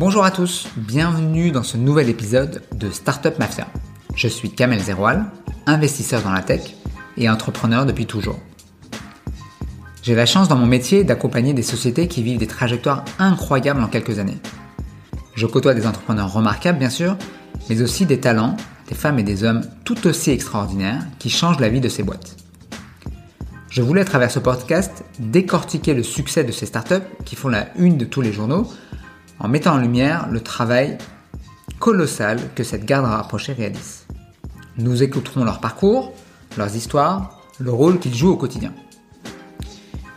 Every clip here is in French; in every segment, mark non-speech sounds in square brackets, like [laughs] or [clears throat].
Bonjour à tous, bienvenue dans ce nouvel épisode de Startup Mafia. Je suis Kamel Zeroual, investisseur dans la tech et entrepreneur depuis toujours. J'ai la chance dans mon métier d'accompagner des sociétés qui vivent des trajectoires incroyables en quelques années. Je côtoie des entrepreneurs remarquables bien sûr, mais aussi des talents, des femmes et des hommes tout aussi extraordinaires qui changent la vie de ces boîtes. Je voulais à travers ce podcast décortiquer le succès de ces startups qui font la une de tous les journaux en mettant en lumière le travail colossal que cette garde rapprochée réalise. Nous écouterons leur parcours, leurs histoires, le rôle qu'ils jouent au quotidien.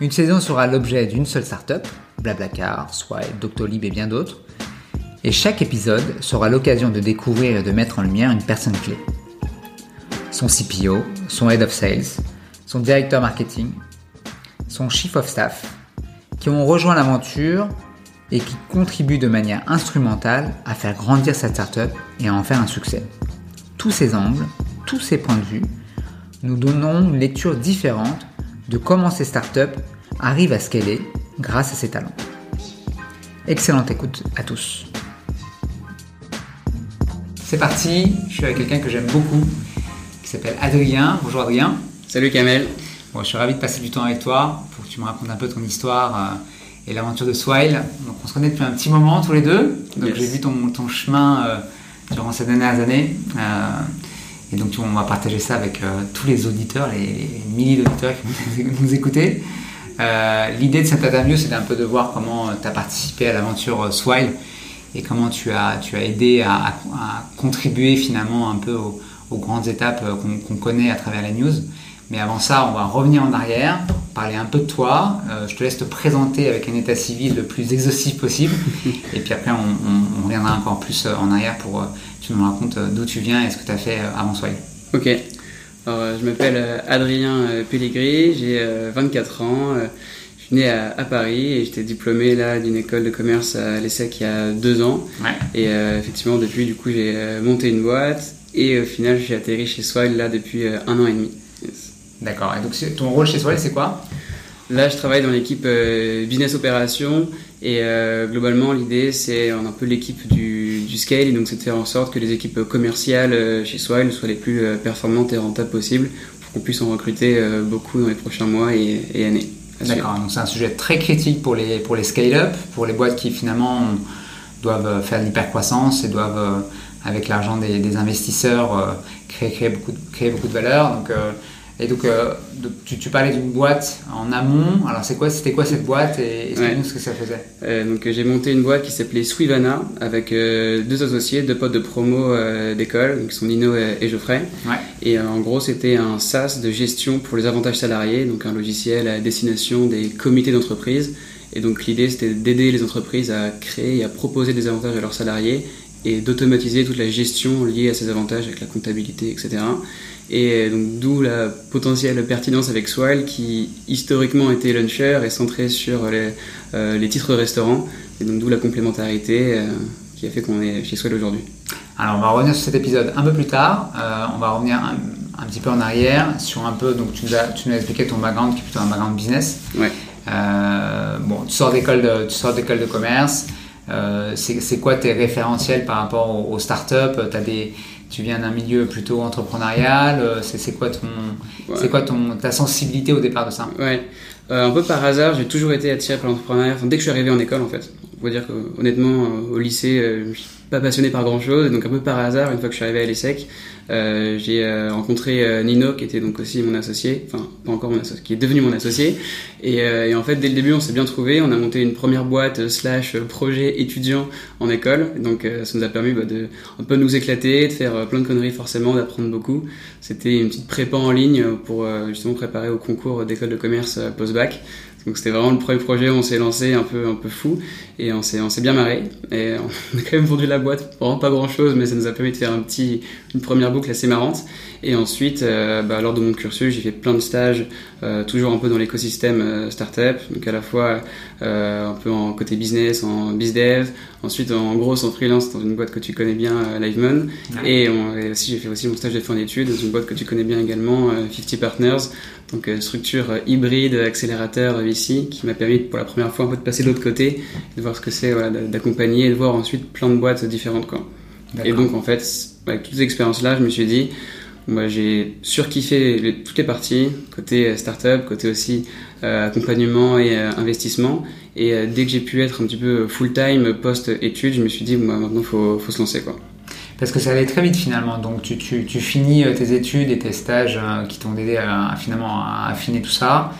Une saison sera l'objet d'une seule startup, Blablacar, Swipe, Doctolib et bien d'autres, et chaque épisode sera l'occasion de découvrir et de mettre en lumière une personne clé. Son CPO, son Head of Sales, son directeur marketing, son chief of staff, qui ont rejoint l'aventure et qui contribuent de manière instrumentale à faire grandir cette startup et à en faire un succès. Tous ces angles, tous ces points de vue, nous donnons une lecture différente de comment ces startups arrivent à scaler grâce à ces talents. Excellente écoute à tous. C'est parti, je suis avec quelqu'un que j'aime beaucoup, qui s'appelle Adrien. Bonjour Adrien. Salut Kamel. Bon, je suis ravi de passer du temps avec toi pour que tu me racontes un peu ton histoire euh, et l'aventure de Swile. Donc, on se connaît depuis un petit moment tous les deux. Donc, Yes. j'ai vu ton, ton chemin euh, durant ces dernières années. Euh, et donc, on va partager ça avec euh, tous les auditeurs, les, les milliers d'auditeurs qui vont [laughs] nous écouter. L'idée de cette interview, c'est un peu de voir comment tu as participé à l'aventure Swile et comment tu as, tu as aidé à, à- à contribuer finalement un peu aux, aux grandes étapes qu'on connaît à travers les news. Mais avant ça, on va revenir en arrière, parler un peu de toi. Euh, je te laisse te présenter avec un état civil le plus exhaustif possible. [laughs] et puis après, on, on- on reviendra encore plus euh, en arrière pour que tu nous racontes euh, d'où tu viens et ce que tu as fait euh, avant Swile. Ok. Alors, euh, je m'appelle euh, Adrien euh, Pellegrini, j'ai euh, 24 ans. euh, Je suis né à, à Paris et j'étais diplômé là d'une école de commerce à l'ESSEC il y a deux ans. Ouais. Et euh, effectivement, depuis, du coup, j'ai euh, monté une boîte et au final, j'ai atterri chez Swile là depuis euh, un an et demi. D'accord. Et donc, ton rôle chez Swile, c'est quoi? Là, je travaille dans l'équipe euh, business opération et euh, globalement, l'idée, c'est un peu l'équipe du, du scale et donc c'est de faire en sorte que les équipes commerciales euh, chez Swile soient les plus performantes et rentables possibles pour qu'on puisse en recruter beaucoup dans les prochains mois et, et années. D'accord, donc c'est un sujet très critique pour les, pour les scale-up, pour les boîtes qui finalement doivent faire de l'hypercroissance et doivent, avec l'argent des, des investisseurs, créer, créer, beaucoup de, créer beaucoup de valeur. Donc, et donc, euh, tu, tu parlais d'une boîte en amont. Alors, c'est quoi, c'était quoi cette boîte et explique-nous Ouais. ce que ça faisait Euh, donc j'ai monté une boîte qui s'appelait Swivana avec euh, deux associés, deux potes de promo d'école, qui sont Nino et, et Geoffrey. Ouais. Et en gros, c'était un SaaS de gestion pour les avantages salariés, donc un logiciel à destination des comités d'entreprise. Et donc l'idée, c'était d'aider les entreprises à créer et à proposer des avantages à leurs salariés et d'automatiser toute la gestion liée à ces avantages avec la comptabilité, etc. Et donc d'où la potentielle pertinence avec Swile qui historiquement était launcher et centré sur les, euh, les titres restaurants. Et donc d'où la complémentarité euh, qui a fait qu'on est chez Swile aujourd'hui. Alors, on va revenir sur cet épisode un peu plus tard. Euh, on va revenir un, un petit peu en arrière sur un peu. Donc, tu nous as, tu nous as expliqué ton background qui est plutôt un background business. Ouais. Euh, bon, tu sors d'école de, tu sors d'école de commerce. Euh, c'est, quoi tes référentiels par rapport aux, aux startups T'as des, tu viens d'un milieu plutôt entrepreneurial. euh, C'est, quoi ton, Ouais. quoi ton, ta sensibilité au départ de ça? Ouais, Euh, un peu par hasard, j'ai toujours été attiré par l'entrepreneuriat, enfin, dès que je suis arrivé en école en fait. On va dire que honnêtement, euh, au lycée, euh, je suis pas passionné par grand chose, donc un peu par hasard, une fois que je suis arrivé à l'ESSEC, euh, j'ai rencontré Nino, qui était donc aussi mon associé, enfin pas encore mon associé, qui est devenu mon associé, et, en fait dès le début on s'est bien trouvé, on a monté une première boîte slash projet étudiant en école, donc ça nous a permis bah, de un peu nous éclater, de faire plein de conneries forcément, d'apprendre beaucoup. C'était une petite prépa en ligne pour justement préparer au concours d'école de commerce post-bac. Donc c'était vraiment le premier projet où on s'est lancé un peu un peu fou et on s'est on s'est bien marré. Et on [laughs] a quand même vendu la boîte vraiment pas grand chose mais ça nous a permis de faire un petit une première boucle assez marrante Et ensuite, bah, lors de mon cursus, j'ai fait plein de stages, toujours un peu dans l'écosystème startup, donc à la fois un peu en côté business, en bizdev, ensuite en gros en freelance dans une boîte que tu connais bien, Livemon, et, aussi j'ai fait aussi mon stage de fin d'études dans une boîte que tu connais bien également, 50 Partners, donc structure hybride, accélérateur VC, qui m'a permis pour la première fois un peu de passer de l'autre côté, de voir ce que c'est voilà, d'accompagner et de voir ensuite plein de boîtes différentes. Quoi. Et donc, en fait, avec toutes ces expériences-là, je me suis dit, moi, j'ai surkiffé toutes les parties, côté euh, startup, côté aussi euh, accompagnement et euh, investissement. Et dès que j'ai pu être un petit peu full-time, post-études, je me suis dit, bah, maintenant, il faut, faut, se lancer. Quoi. Parce que ça allait très vite finalement. Donc, tu, tu, finis tes études et tes stages qui t'ont aidé à, finalement affiner tout ça.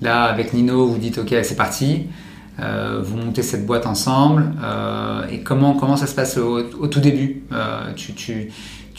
Là, avec Nino, vous dites, OK, c'est parti. Vous montez cette boîte ensemble et comment, comment ça se passe au, tout début? Tu, tu,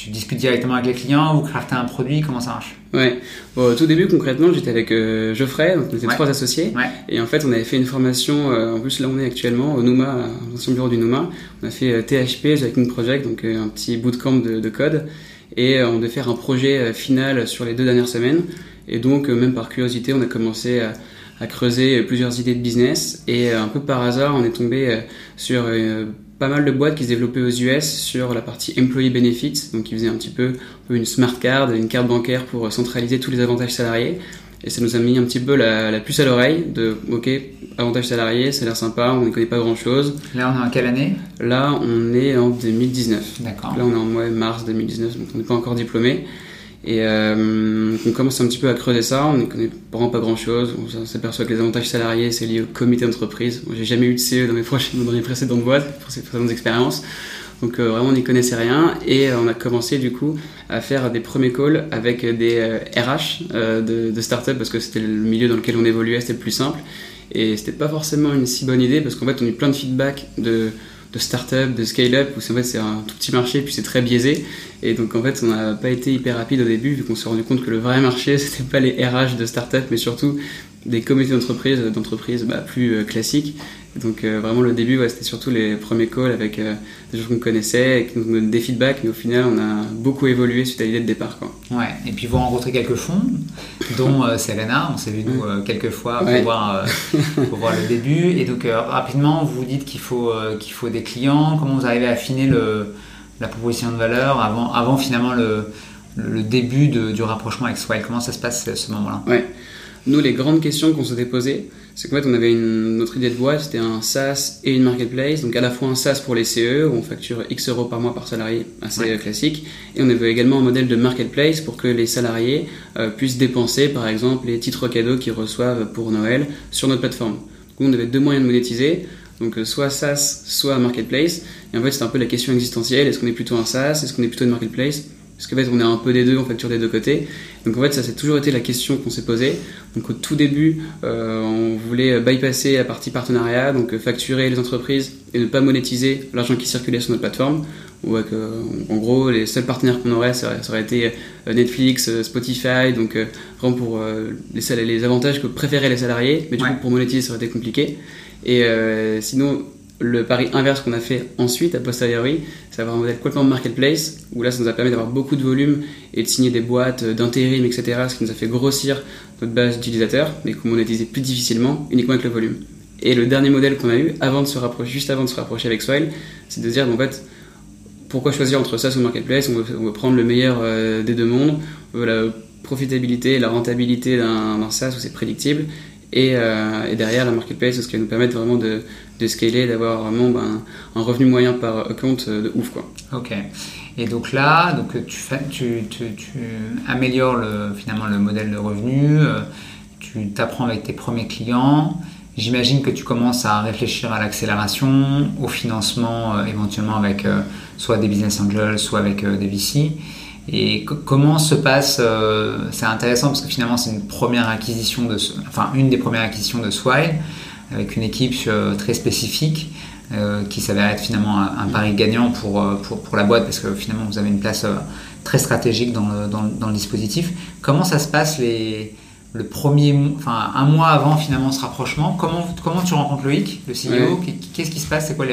tu, discutes directement avec les clients, vous craftez un produit, comment ça marche? Ouais, au tout début concrètement j'étais avec Geoffrey, donc on était trois associés. Et en fait on avait fait une formation, en plus là on est actuellement au Nouma, dans son bureau du Nouma, on a fait THP, une Project, donc un petit bootcamp de, de code. Et on devait faire un projet final sur les deux dernières semaines. Et donc même par curiosité on a commencé à à creuser plusieurs idées de business. Et euh, un peu par hasard on est tombé euh, sur euh, pas mal de boîtes qui se développaient aux US sur la partie employee benefits, donc ils faisaient un petit peu une smart card, une carte bancaire pour centraliser tous les avantages salariés. Et ça nous a mis un petit peu la, puce à l'oreille de ok, avantages salariés, ça a l'air sympa, on ne connaît pas grand chose. Là on est en quelle année? Là on est en 2019. D'accord. Là on est en mois mars 2019, donc on n'est pas encore diplômé. Et euh, on commence un petit peu à creuser ça, on ne connaît vraiment pas grand chose. On s'aperçoit que les avantages salariés, c'est lié au comité d'entreprise. J'ai jamais eu de CE dans mes, [laughs] prochaines, dans mes précédentes boîtes, pour ces précédentes expériences. Donc euh, vraiment, on n'y connaissait rien. Et euh, on a commencé du coup à faire des premiers calls avec des RH de, de start-up parce que c'était le milieu dans lequel on évoluait, c'était le plus simple. Et c'était pas forcément une si bonne idée parce qu'en fait, on a eu plein de feedback de de start-up, de scale-up, où en fait c'est un tout petit marché, puis c'est très biaisé. Et donc en fait, on n'a pas été hyper rapide au début, vu qu'on s'est rendu compte que le vrai marché, [laughs] c'était pas les RH de start-up, mais surtout des comités d'entreprise, d'entreprises bah, plus euh, classiques. Donc euh, vraiment le début, c'était surtout les premiers calls avec euh, des gens qu'on connaissait, et qui nous donnent des feedbacks, mais au final, on a beaucoup évolué suite à l'idée de départ. Quoi. Ouais, et puis vous rencontrez quelques fonds, dont Selena, on s'est vu nous quelques fois pour, voir, pour voir le début. Et donc rapidement, vous vous dites qu'il faut, qu'il faut des clients, comment vous arrivez à affiner le, la proposition de valeur avant, avant finalement le, le début de, du rapprochement avec Swile Comment ça se passe à ce moment-là? Ouais. Nous, les grandes questions qu'on s'était posées, c'est qu'en fait, on avait une, notre idée de boîte, c'était un SaaS et une marketplace. Donc, à la fois un SaaS pour les CE, où on facture X euros par mois par salarié, assez classique. Et on avait également un modèle de marketplace pour que les salariés euh, puissent dépenser, par exemple, les titres cadeaux qu'ils reçoivent pour Noël sur notre plateforme. Donc, on avait deux moyens de monétiser. Donc, euh, soit SaaS, soit marketplace. Et en fait, c'était un peu la question existentielle. Est-ce qu'on est plutôt un SaaS Est-ce qu'on est plutôt une marketplace? Parce qu'en fait, on est un peu des deux, on facture des deux côtés. Donc en fait, ça c'est toujours été la question qu'on s'est posée. Donc au tout début, euh, on voulait bypasser la partie partenariat, donc facturer les entreprises et ne pas monétiser l'argent qui circulait sur notre plateforme. Ou en gros, les seuls partenaires qu'on aurait, ça aurait, été euh, Netflix, euh, Spotify, donc vraiment pour les, les avantages que préféraient les salariés, mais du coup pour monétiser, ça aurait été compliqué. Et sinon, le pari inverse qu'on a fait ensuite, a posteriori, c'est avoir un modèle complètement marketplace, où là, ça nous a permis d'avoir beaucoup de volume et de signer des boîtes d'intérim, etc., ce qui nous a fait grossir notre base d'utilisateurs, mais qu'on monétisait plus difficilement, uniquement avec le volume. Et le dernier modèle qu'on a eu, se juste avant de se rapprocher avec Swile, c'est de dire, en fait, pourquoi choisir entre ça ou marketplace? On veut, prendre le meilleur euh, des deux mondes, on veut la profitabilité, la rentabilité d'un SaaS où c'est prédictible, euh, et, derrière la marketplace, ce qui va nous permettre vraiment de, scaler, d'avoir vraiment ben, un revenu moyen par account euh, de ouf. Quoi. Ok. Et donc là, donc tu, améliores le, finalement le modèle de revenu, euh, tu t'apprends avec tes premiers clients. J'imagine que tu commences à réfléchir à l'accélération, au financement, éventuellement avec soit des business angels, soit avec des VC. Et comment se passe euh, C'est intéressant parce que finalement c'est une première acquisition de, enfin une des premières acquisitions de Swile avec une équipe euh, très spécifique euh, qui s'avère être finalement un, pari gagnant pour, pour, pour, la boîte parce que finalement vous avez une place très stratégique dans le, dans, dans le, dispositif. Comment ça se passe les, le premier, enfin un mois avant finalement ce rapprochement? Comment, comment tu rencontres Loïc, le CEO Qu'est-ce qui se passe? C'est quoi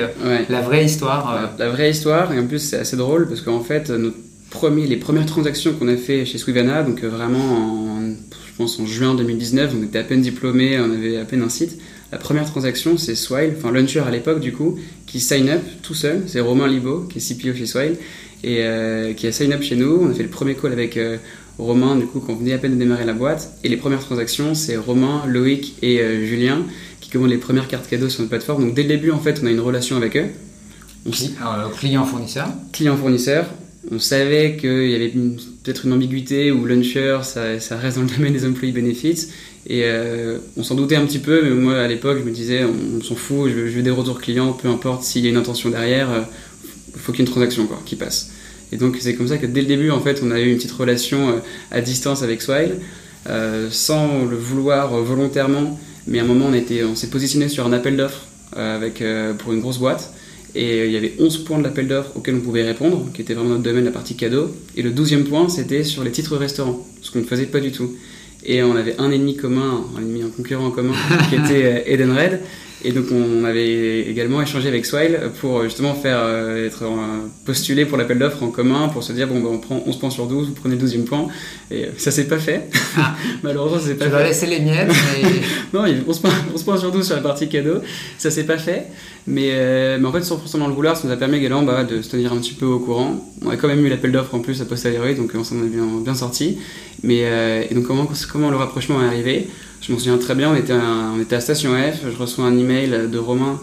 la vraie histoire La vraie histoire et en plus c'est assez drôle parce qu'en fait notre premiers, les premières transactions qu'on a fait chez Swivana, donc vraiment en, je pense en juin 2019, on était à peine diplômé, on avait à peine un site. La première transaction, c'est Swile, enfin Launcher à l'époque du coup, qui sign up tout seul. C'est Romain Libo, qui est CPO chez Swile, et qui a sign up chez nous. On a fait le premier call avec Romain, du coup, quand on venait à peine de démarrer la boîte. Et les premières transactions, c'est Romain, Loïc et Julien qui commandent les premières cartes cadeaux sur notre plateforme. Donc dès le début, en fait, on a une relation avec eux. client-fournisseur Client-fournisseur. On savait qu'il y avait peut-être une ambiguïté ou launcher, ça, reste dans le domaine des employés benefits. Et euh, on s'en doutait un petit peu, mais moi à l'époque, je me disais, on, s'en fout, je veux, des retours clients, peu importe s'il y a une intention derrière, euh, faut qu'il y ait une transaction quoi, qui passe. Et donc c'est comme ça que dès le début, en fait, on a eu une petite relation euh, à distance avec Swile, sans le vouloir volontairement. Mais à un moment, on, on s'est positionné sur un appel d'offres pour une grosse boîte. Et il y avait 11 points de l'appel d'offres auxquels on pouvait répondre, qui était vraiment notre domaine, la partie cadeau. Et le 12e point, c'était sur les titres restaurants, ce qu'on ne faisait pas du tout. Et on avait un ennemi commun, un ennemi, un concurrent en commun, [laughs] qui était Edenred. Et donc on avait également échangé avec Swile pour justement faire euh, être postulé pour l'appel d'offres en commun pour se dire bon ben, on prend 11 points sur 12, vous prenez le 12e point. Et ça s'est pas fait. Ah. [laughs] Malheureusement, ça s'est pas tu fait. Tu laisser les miettes. Mais... [laughs] non, il y a 11 points, 11 points, sur 12 sur la partie cadeau. Ça s'est pas fait. Mais, euh, mais en fait, sans forcément le vouloir, ça nous a permis également bah, de se tenir un petit peu au courant. On a quand même eu l'appel d'offres en plus à posteriori, donc on s'en est bien, bien sorti. Mais euh, et donc comment, comment le rapprochement est arrivé? Je m'en souviens très bien, on était, à, on était à Station F, je reçois un email de Romain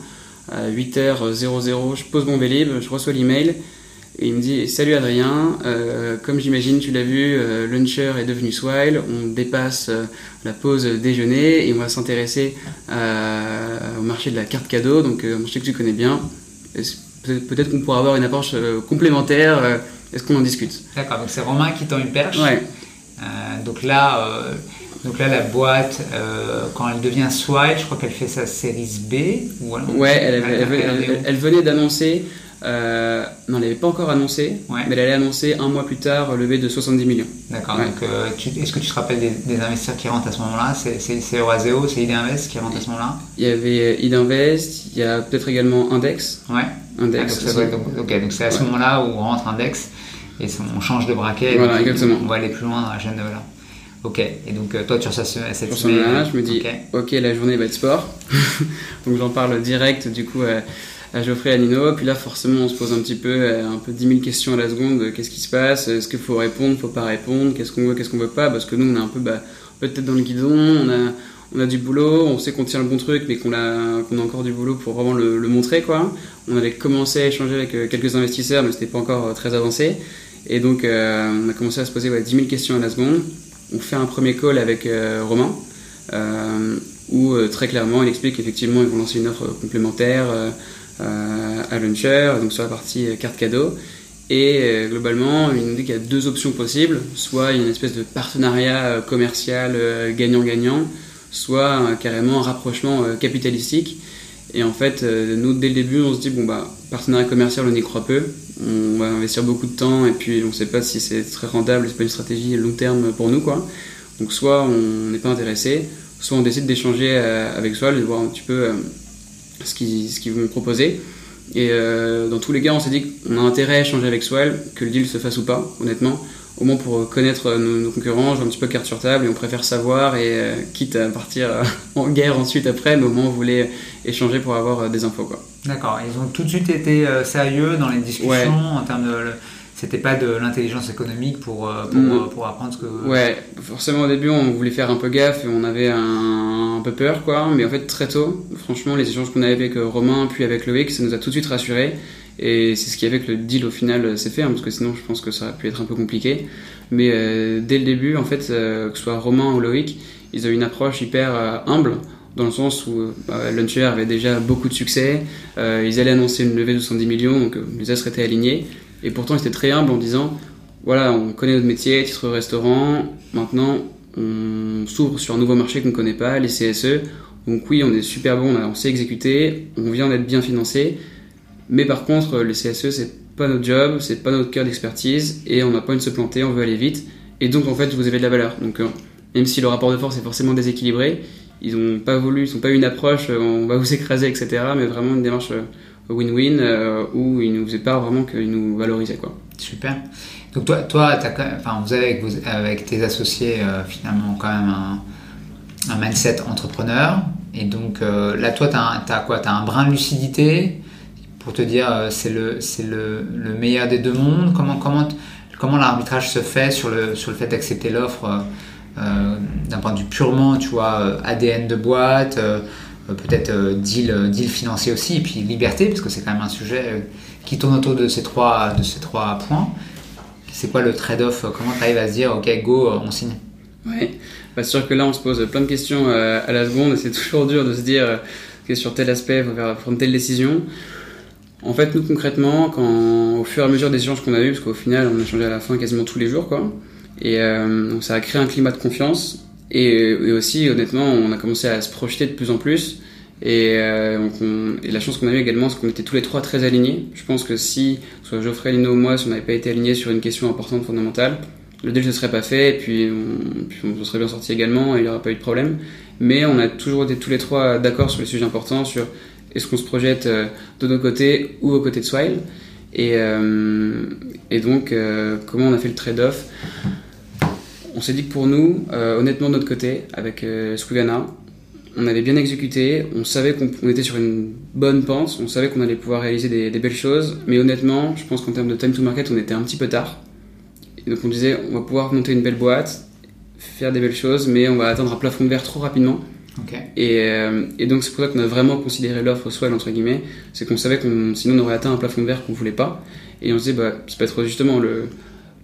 à 8h00, je pose mon Vélib, je reçois l'email et il me dit Salut Adrien, euh, comme j'imagine tu l'as vu, euh, Launcher est devenu Swile, on dépasse euh, la pause déjeuner et on va s'intéresser au marché de la carte cadeau, donc je sais que tu connais bien. Peut-être qu'on pourra avoir une approche complémentaire, est-ce qu'on en discute? D'accord, donc c'est Romain qui tend une perche. Ouais. donc là donc là, la boîte, euh, quand elle devient Swile, je crois qu'elle fait sa série B. Ou ouais, elle, venait d'annoncer. Euh, non, elle n'avait pas encore annoncé, mais elle allait annoncer un mois plus tard levé de 70 millions. D'accord, donc euh, est-ce que tu te rappelles des, investisseurs qui rentrent à ce moment-là? C'est Euraseo, c'est Idinvest qui rentre à ce moment-là? Il y avait Idinvest, il y a peut-être également Index. Ouais. Index. Ah, donc, c'est à ce moment-là où on rentre Index et on change de braquet. Voilà, exactement. On va aller plus loin dans la chaîne de valeur. Ok, et donc euh, toi tu reçois cette Sur je me dis, ok, la journée va être sport. [laughs] donc j'en parle direct du coup à, Geoffrey et à Nino. Puis là, forcément, on se pose un petit peu, euh, un peu 10 000 questions à la seconde. Qu'est-ce qui se passe? Est-ce qu'il faut répondre? Faut pas répondre? Qu'est-ce qu'on veut? Qu'est-ce qu'on veut pas? Parce que nous, on est un peu bah, peut-être dans le guidon. On a, on a du boulot, on sait qu'on tient le bon truc, mais qu'on a, qu'on a encore du boulot pour vraiment le, montrer. quoi. On avait commencé à échanger avec euh, quelques investisseurs, mais c'était pas encore très avancé. Et donc, on a commencé à se poser 10 000 questions à la seconde on fait un premier call avec euh, Romain, euh, où euh, très clairement il explique qu'effectivement ils vont lancer une offre complémentaire à Launcher, donc sur la partie carte cadeau. Et globalement, il nous dit qu'il y a deux options possibles. Soit une espèce de partenariat commercial gagnant-gagnant, soit carrément un rapprochement capitalistique. Et en fait, nous, dès le début, on se dit, bon, bah, partenariat commercial, on y croit peu on va investir beaucoup de temps et puis on ne sait pas si c'est très rentable, c'est pas une stratégie long terme pour nous quoi. Donc soit on n'est pas intéressé, soit on décide d'échanger euh, avec Swal, de voir un petit peu euh, ce qu'ils ce vont proposer. Et euh, dans tous les cas, on s'est dit qu'on a intérêt à échanger avec Swell, que le deal se fasse ou pas, honnêtement au moins pour connaître nos, concurrents, jouer un petit peu carte sur table et on préfère savoir et euh, quitte à partir euh, [laughs] en guerre ensuite après, mais au moins on voulait échanger pour avoir euh, des infos quoi. D'accord, ils ont tout de suite été sérieux dans les discussions en termes de c'était pas de l'intelligence économique pour, pour, mm. pour, apprendre ce que. Ouais, forcément au début on voulait faire un peu gaffe et on avait un, un peu peur quoi, mais en fait très tôt, franchement les échanges qu'on avait avec Romain puis avec Loïc, ça nous a tout de suite rassuré et c'est ce qui a fait que le deal au final s'est fait, hein, parce que sinon je pense que ça aurait pu être un peu compliqué. Mais euh, dès le début, en fait, euh, que ce soit Romain ou Loïc, ils ont une approche hyper euh, humble, dans le sens où bah, Launcher avait déjà beaucoup de succès, ils allaient annoncer une levée de 70 millions, donc les astres étaient alignés. Et pourtant, ils étaient très humbles en disant voilà, on connaît notre métier, titre restaurant, maintenant on s'ouvre sur un nouveau marché qu'on ne connaît pas, les CSE. Donc oui, on est super bon, on, on sait exécuter, on vient d'être bien financé mais par contre, les CSE, c'est pas notre job, c'est pas notre cœur d'expertise, et on n'a pas envie de se planter, on veut aller vite. Et donc, en fait, vous avez de la valeur. Donc, euh, même si le rapport de force est forcément déséquilibré, ils n'ont pas voulu, ils n'ont pas eu une approche, euh, on va vous écraser, etc., mais vraiment une démarche euh, win-win où ils nous faisaient pas vraiment qu'ils nous valorisaient, quoi. Super. Donc toi, toi enfin, vous avez avec, tes associés finalement quand même un, mindset entrepreneur. Et donc là, toi, tu as, quoi? Tu as un brin de lucidité pour te dire c'est le, le, le, meilleur des deux mondes Comment, comment, comment l'arbitrage se fait sur le, sur le fait d'accepter l'offre euh, d'un point de vue purement, tu vois, euh, ADN de boîte, euh, peut-être deal, deal financier aussi, et puis liberté, parce que c'est quand même un sujet qui tourne autour de ces trois, de ces trois points. C'est quoi le trade-off Comment tu arrives à se dire, ok, go, on signe? Oui, bah, sûr que là, on se pose plein de questions à la seconde, et c'est [laughs] toujours dur de se dire que sur tel aspect, il faut prendre telle décision. En fait, nous concrètement, quand, au fur et à mesure des échanges qu'on a eu, parce qu'au final, on a changé à la fin quasiment tous les jours, quoi, et euh, donc ça a créé un climat de confiance. Et, aussi, honnêtement, on a commencé à se projeter de plus en plus. Et, euh, et la chance qu'on a eu également, c'est qu'on était tous les trois très alignés. Je pense que si, soit Geoffrey, Lino ou moi, si on n'avait pas été alignés sur une question importante, fondamentale, le deal ne serait pas fait, et puis on, se serait bien sorti également, et il n'y aurait pas eu de problème. Mais on a toujours été tous les trois d'accord sur les sujets importants, sur est-ce qu'on se projette euh, de nos côtés ou aux côtés de Swile. Et, euh, donc, euh, comment on a fait le trade-off? On s'est dit que pour nous, honnêtement de notre côté, avec euh, on avait bien exécuté, on savait qu'on était sur une bonne pente, on savait qu'on allait pouvoir réaliser des, belles choses, mais honnêtement, je pense qu'en termes de time to market, on était un petit peu tard. Donc on disait, on va pouvoir monter une belle boîte, faire des belles choses, mais on va atteindre un plafond de verre trop rapidement. Et, euh, et, donc c'est pour ça qu'on a vraiment considéré l'offre swell entre guillemets, c'est qu'on savait qu'on sinon on aurait atteint un plafond verre qu'on voulait pas. Et on se disait, bah, ça peut être justement le,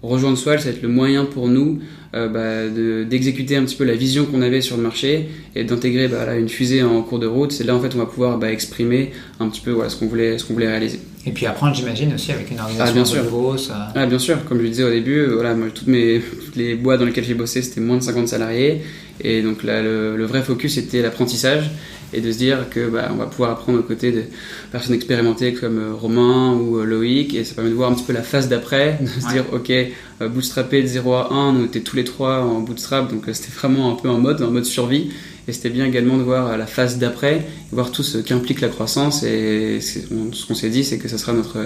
rejoindre Swell, ça va être le moyen pour nous euh, bah, d'exécuter un petit peu la vision qu'on avait sur le marché et d'intégrer bah, là, une fusée en cours de route. C'est là en fait on va pouvoir bah, exprimer un petit peu voilà, ce qu'on voulait, ce qu'on voulait réaliser. Et puis apprendre, j'imagine, aussi avec une organisation ah, bien grosse. Euh. Ah, bien sûr, comme je le disais au début, voilà, moi, toutes, mes, toutes les boîtes dans lesquelles j'ai bossé, c'était moins de 50 salariés. Et donc là, le, le vrai focus, c'était l'apprentissage et de se dire que bah, on va pouvoir apprendre aux côtés de personnes expérimentées comme euh, Romain ou euh, Loïc. Et ça permet de voir un petit peu la phase d'après, de se dire ok euh, bootstrapé de 0 à 1, on était tous les trois en bootstrap. Donc c'était vraiment un peu en mode, en mode survie. Et c'était bien également de voir la phase d'après, voir tout ce qu'implique la croissance. Et ce qu'on s'est dit c'est que ça sera notre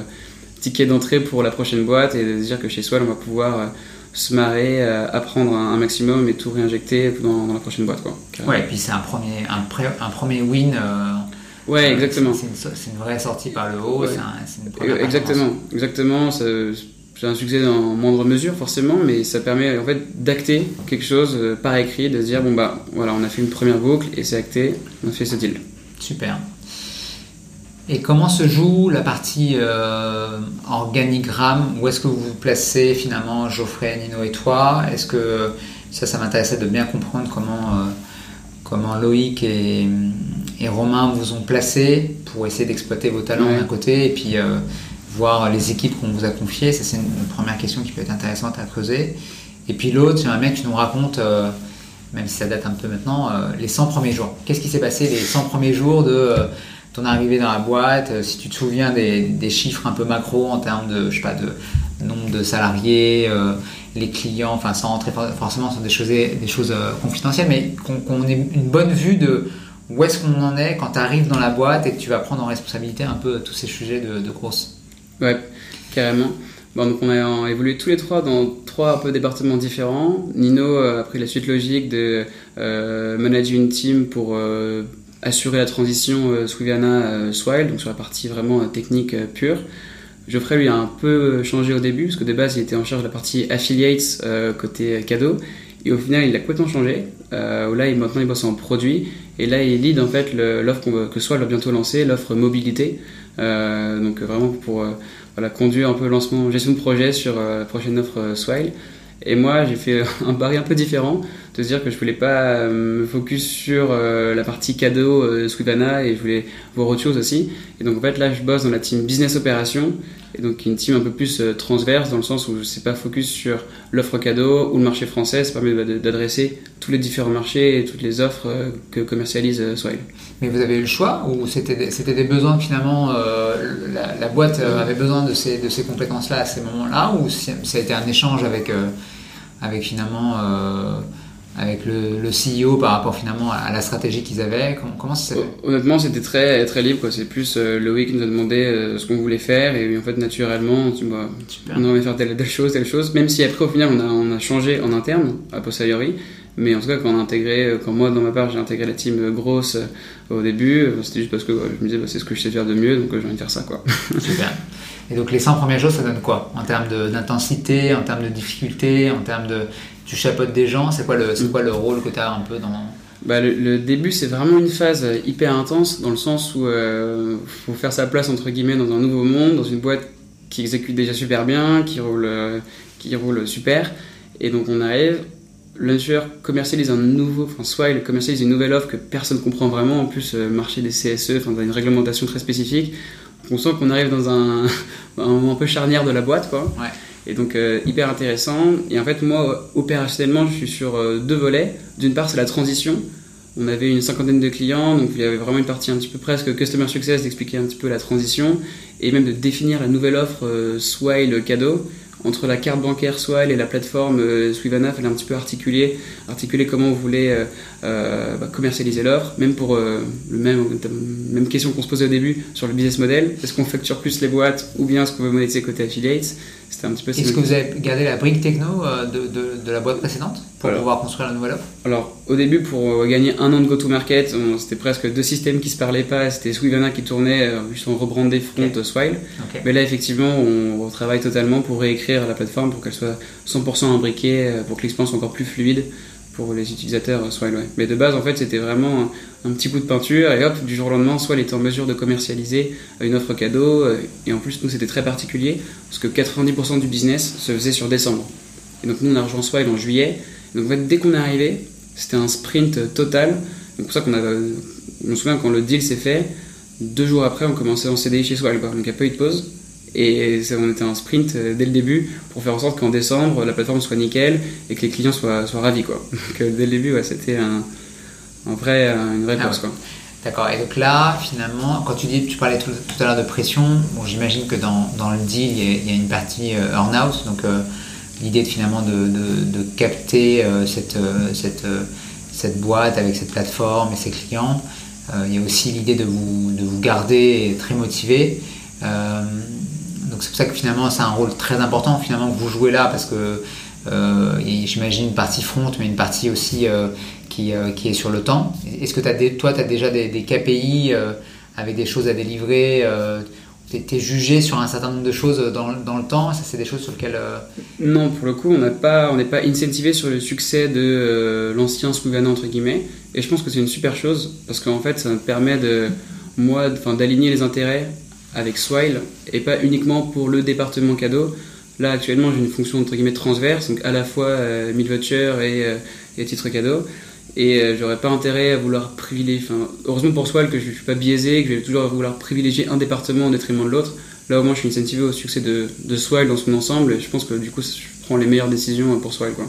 ticket d'entrée pour la prochaine boîte et de se dire que chez Swell on va pouvoir se marrer, euh, apprendre un, maximum et tout réinjecter dans, la prochaine boîte. Quoi, ouais, et puis c'est un premier, un, un premier win. Euh, ouais, exactement. C'est une, vraie sortie par le haut. exactement, exactement. C'est un succès dans moindre mesure forcément, mais ça permet en fait d'acter quelque chose euh, par écrit, de se dire bon bah voilà, on a fait une première boucle et c'est acté, on a fait ce deal. Super. Et comment se joue la partie euh, organigramme? Où est-ce que vous vous placez finalement, Geoffrey, Nino et toi? Est-ce que ça, ça m'intéressait de bien comprendre comment, euh, comment Loïc et, et, Romain vous ont placé pour essayer d'exploiter vos talents d'un côté et puis euh, voir les équipes qu'on vous a confiées. Ça, c'est une, première question qui peut être intéressante à creuser. Et puis l'autre, c'est un mec qui nous raconte, même si ça date un peu maintenant, les 100 premiers jours. Qu'est-ce qui s'est passé les 100 premiers jours de ton arrivée dans la boîte, euh, si tu te souviens des, chiffres un peu macro en termes de, je sais pas, de nombre de salariés, euh, les clients, enfin sans rentrer forcément sur des choses, euh, confidentielles, mais qu'on ait une bonne vue de où est-ce qu'on en est quand tu arrives dans la boîte et que tu vas prendre en responsabilité un peu tous ces sujets de, de. Ouais, carrément. Bon, donc on a évolué tous les trois dans trois un peu départements différents. Nino a pris la suite logique de manager une team pour assurer la transition euh, Swiviana euh, Swile, donc sur la partie vraiment euh, technique pure. Geoffrey lui a un peu changé au début, parce que de base il était en charge de la partie affiliates côté cadeau, et au final il a complètement changé. Euh, là il, maintenant il bosse en produit, et là il lead en fait l'offre que Swile va bientôt lancer, l'offre mobilité. donc vraiment pour voilà, conduire un peu le lancement, gestion de projet sur la prochaine offre Swile. Et moi, j'ai fait [laughs] un pari un peu différent, de se dire que je voulais pas euh, me focus sur euh, la partie cadeau euh, Squibana et je voulais voir autre chose aussi. Et donc en fait là, je bosse dans la team business opération et donc une team un peu plus transverse dans le sens où c'est pas focus sur l'offre cadeau ou le marché français, ça permet d'adresser tous les différents marchés et toutes les offres que commercialise Swile. Mais vous avez eu le choix ou c'était des, des besoins finalement la, boîte avait besoin de ces, de ces compétences-là à ces moments-là ou ça a été un échange avec avec finalement avec le, le, CEO par rapport finalement à la stratégie qu'ils avaient Comment, comment ça Honnêtement, c'était très, très libre. C'est plus euh, Loïc qui nous a demandé euh, ce qu'on voulait faire et en fait, naturellement, tu vois, on aimerait faire telle, telle, chose, telle chose. Même si après, au final, on a, on a changé en interne, à posteriori. Mais en tout cas, quand on a intégré, euh, quand moi, dans ma part, j'ai intégré la team grosse au début, c'était juste parce que je me disais, bah, c'est ce que je sais faire de mieux, donc j'ai envie de faire ça, quoi. Super. [laughs] Et donc les 100 premières jours, ça donne quoi En termes d'intensité, en termes de difficulté, en termes de... Tu chapeautes des gens, c'est quoi, le, quoi le rôle que tu as un peu dans... Bah, le, début, c'est vraiment une phase hyper intense, dans le sens où il euh, faut faire sa place, entre guillemets, dans un nouveau monde, dans une boîte qui exécute déjà super bien, qui roule, euh, qui roule super. Et donc on arrive, Launcher commercialise un nouveau, enfin Swile commercialise une nouvelle offre que personne ne comprend vraiment, en plus euh, marché des CSE, enfin dans une réglementation très spécifique on sent qu'on arrive dans [laughs] un, moment un peu charnière de la boîte, quoi. Et donc euh, hyper intéressant. Et en fait, moi, opérationnellement, je suis sur euh, deux volets. D'une part, c'est la transition. On avait une cinquantaine de clients, donc il y avait vraiment une partie un petit peu presque customer success d'expliquer un petit peu la transition et même de définir la nouvelle offre euh, Swile cadeau entre la carte bancaire Swile et la plateforme euh, Swivana, fallait un petit peu articuler, articuler comment on voulait euh, euh, bah, commercialiser l'offre, même pour le même, même question qu'on se posait au début sur le business model. Est-ce qu'on facture plus les boîtes ou bien est-ce qu'on veut monétiser côté affiliates? Est-ce que vous avez gardé la brique techno euh, de, de, la boîte précédente pour pouvoir construire la nouvelle offre? Alors, au début, pour euh, gagner un an de go-to-market, c'était presque deux systèmes qui se parlaient pas. C'était Swivana qui tournait, juste en rebrandé front okay. Swile. Mais là, effectivement, on travaille totalement pour réécrire la plateforme pour qu'elle soit 100% imbriquée, euh, pour que l'expérience soit encore plus fluide pour les utilisateurs soit Mais de base, en fait, c'était vraiment un, petit coup de peinture et hop, du jour au lendemain, soit était en mesure de commercialiser une offre cadeau. Euh, et en plus, nous, c'était très particulier parce que 90% du business se faisait sur décembre. Et donc, nous, on a rejoint Swile en juillet. Donc, dès qu'on est arrivé, c'était un sprint total. C'est pour ça qu'on a. Je me souviens quand le deal s'est fait, deux jours après, on commençait en CDI chez Swile. Donc, il n'y a pas eu de pause. Et on était en sprint euh, dès le début pour faire en sorte qu'en décembre, la plateforme soit nickel et que les clients soient, soient ravis. Quoi. Donc euh, dès le début, c'était un, vrai, une vraie ah course. D'accord. Et donc là, finalement, quand tu dis, tu parlais tout, à l'heure de pression, bon, j'imagine que dans, dans, le deal, il y, a, une partie euh, earn-out. Donc l'idée de, finalement de, de, capter cette, cette, cette boîte avec cette plateforme et ses clients. il y a aussi l'idée de vous, de vous garder très motivé. C'est pour ça que finalement c'est un rôle très important finalement que vous jouez là parce que euh, j'imagine une partie front mais une partie aussi euh, qui, euh, qui, est sur le temps. Est-ce que as toi tu as déjà des, KPI avec des choses à délivrer tu es jugé sur un certain nombre de choses dans, dans le temps? C'est des choses sur lesquelles... Non pour le coup on n'est pas, incentivé sur le succès de l'ancien Slougana entre guillemets et je pense que c'est une super chose parce qu'en fait ça me permet de moi d'aligner les intérêts avec Swile et pas uniquement pour le département cadeau. Là, actuellement, j'ai une fonction entre guillemets transverse, donc à la fois euh, et, euh, et titre cadeau. Et euh, j'aurais pas intérêt à vouloir privilégier. Heureusement pour Swile que je suis pas biaisé, que je vais toujours vouloir privilégier un département au détriment de l'autre. Là, au moins, je suis incentivé au succès de, de Swile dans son ensemble. Et je pense que du coup, je prends les meilleures décisions pour Swile, quoi.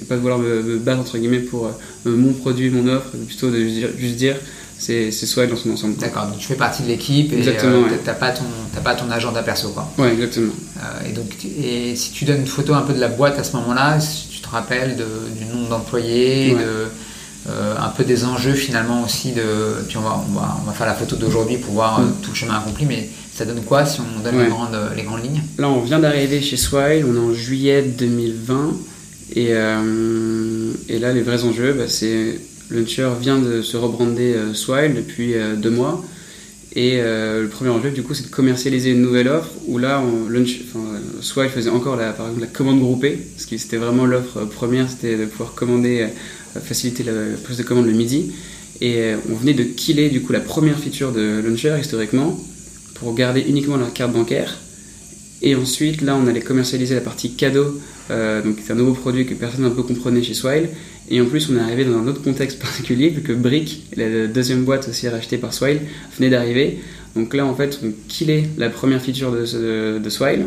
Et pas vouloir me, battre entre guillemets pour mon produit, mon offre, plutôt de juste dire c'est soit dans son ensemble. D'accord, donc tu fais partie de l'équipe et euh, t'as pas ton pas ton agenda perso quoi. Ouais, exactement. Euh, et donc et si tu donnes une photo un peu de la boîte à ce moment-là, si tu te rappelles du nombre d'employés, de euh, un peu des enjeux finalement aussi de puis on va on va, faire la photo d'aujourd'hui pour voir mm. tout le chemin accompli, mais ça donne quoi si on donne les grandes les grandes lignes? Là, on vient d'arriver chez Swile, on est en juillet 2020 et et là les vrais enjeux, bah, c'est Launcher vient de se rebrander euh, Swile depuis euh, deux mois. Et euh, le premier enjeu, du coup, c'est de commercialiser une nouvelle offre où là, Swile faisait encore la, la commande groupée, parce que c'était vraiment l'offre première, c'était de pouvoir commander, faciliter la prise de commande le midi. Et on venait de killer du coup la première feature de Launcher historiquement pour garder uniquement leur carte bancaire. Et ensuite, là, on allait commercialiser la partie cadeau, donc c'est un nouveau produit que personne un peu comprenait chez Swile. Et en plus, on est arrivé dans un autre contexte [laughs] particulier, vu que Brick, la deuxième boîte aussi rachetée par Swile, venait d'arriver. Donc là, en fait, on killait la première feature de, de, Swile.